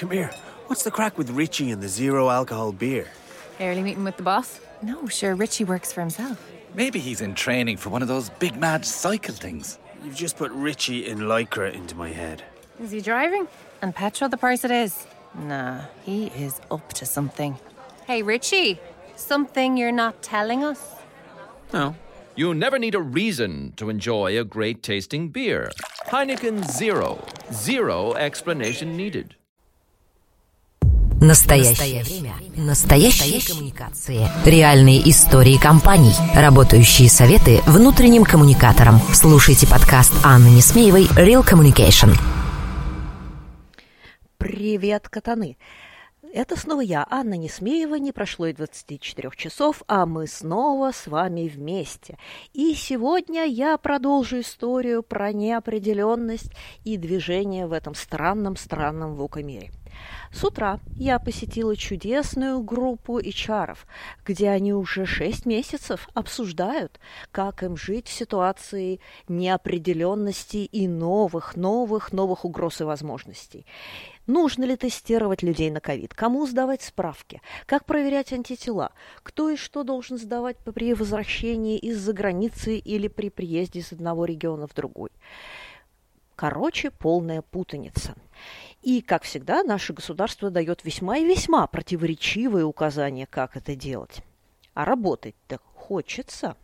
Come here. What's the crack with Richie and the zero alcohol beer? Early meeting with the boss? No, sure, Richie works for himself. Maybe he's in training for one of those big mad cycle things. You've just put Richie in Lycra into my head. Is he driving? And petrol the price it is? Nah, he is up to something. Hey, Richie, something you're not telling us? No. You never need a reason to enjoy a great tasting beer. Heineken Zero. Zero explanation needed. Настоящее время. Настоящие коммуникации. Реальные истории компаний. Работающие советы внутренним коммуникаторам. Слушайте подкаст Анны Несмеевой «Real Communication». Привет, катаны! Это снова я, Анна Несмеева, не прошло и 24 часов, а мы снова с вами вместе. И сегодня я продолжу историю про неопределенность и движение в этом странном-странном вукомире. С утра я посетила чудесную группу HR, где они уже шесть месяцев обсуждают, как им жить в ситуации неопределенности и новых, новых, новых угроз и возможностей. Нужно ли тестировать людей на ковид? Кому сдавать справки? Как проверять антитела? Кто и что должен сдавать при возвращении из-за границы или при приезде из одного региона в другой? Короче, полная путаница. И, как всегда, наше государство дает весьма и весьма противоречивые указания, как это делать. А работать-то хочется.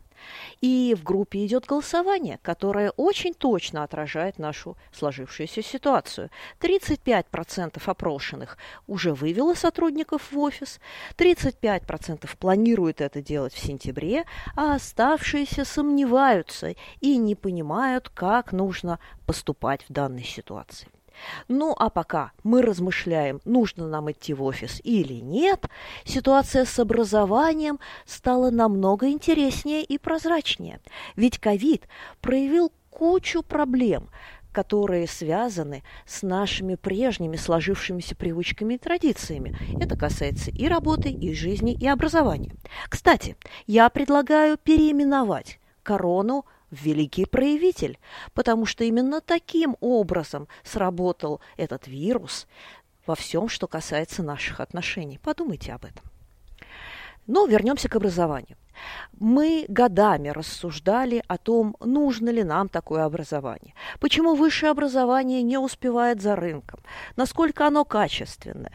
И в группе идет голосование, которое очень точно отражает нашу сложившуюся ситуацию. 35% опрошенных уже вывело сотрудников в офис, 35% планируют это делать в сентябре, а оставшиеся сомневаются и не понимают, как нужно поступать в данной ситуации. Ну, а пока мы размышляем, нужно нам идти в офис или нет, ситуация с образованием стала намного интереснее и прозрачнее. Ведь ковид проявил кучу проблем, которые связаны с нашими прежними сложившимися привычками и традициями. Это касается и работы, и жизни, и образования. Кстати, я предлагаю переименовать корону великий проявитель, потому что именно таким образом сработал этот вирус во всем, что касается наших отношений. Подумайте об этом. Но вернемся к образованию. Мы годами рассуждали о том, нужно ли нам такое образование, почему высшее образование не успевает за рынком, насколько оно качественное,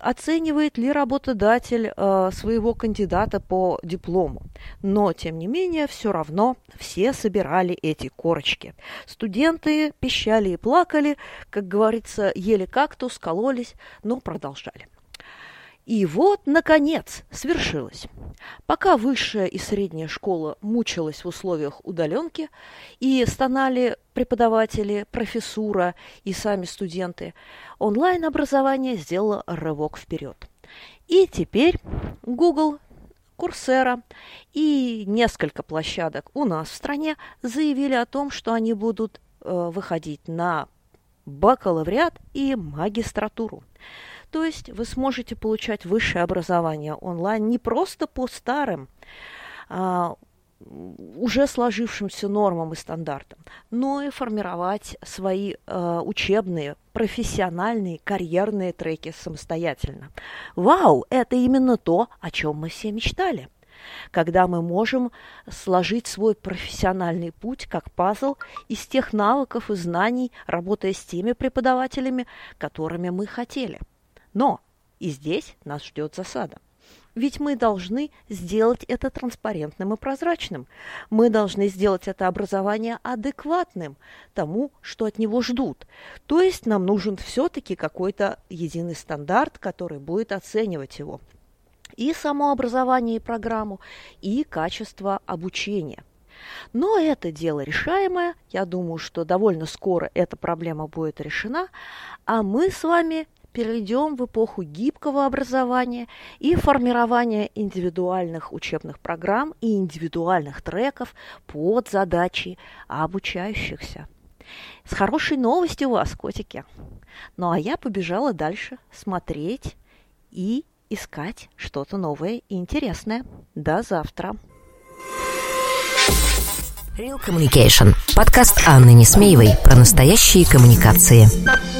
оценивает ли работодатель э, своего кандидата по диплому. Но, тем не менее, все равно все собирали эти корочки. Студенты пищали и плакали, как говорится, ели кактус, кололись, но продолжали. И вот, наконец, свершилось. Пока высшая и средняя школа мучилась в условиях удаленки и стонали преподаватели, профессура и сами студенты, онлайн-образование сделало рывок вперед. И теперь Google, Курсера и несколько площадок у нас в стране заявили о том, что они будут э, выходить на бакалавриат и магистратуру. То есть вы сможете получать высшее образование онлайн не просто по старым, а, уже сложившимся нормам и стандартам, но и формировать свои э, учебные, профессиональные, карьерные треки самостоятельно. Вау, это именно то, о чем мы все мечтали когда мы можем сложить свой профессиональный путь как пазл из тех навыков и знаний, работая с теми преподавателями, которыми мы хотели. Но и здесь нас ждет засада. Ведь мы должны сделать это транспарентным и прозрачным. Мы должны сделать это образование адекватным тому, что от него ждут. То есть нам нужен все-таки какой-то единый стандарт, который будет оценивать его. И само образование и программу, и качество обучения. Но это дело решаемое. Я думаю, что довольно скоро эта проблема будет решена. А мы с вами перейдем в эпоху гибкого образования и формирования индивидуальных учебных программ и индивидуальных треков под задачи обучающихся. С хорошей новостью у вас, котики. Ну а я побежала дальше смотреть и искать что-то новое и интересное. До завтра. Real Communication. Подкаст Анны Несмеевой про настоящие коммуникации.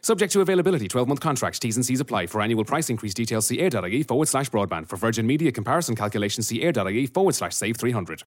Subject to availability, 12 month contracts, T's and C's apply. For annual price increase details, see air.ie forward slash broadband. For Virgin Media comparison calculations, see air.ie forward slash save 300.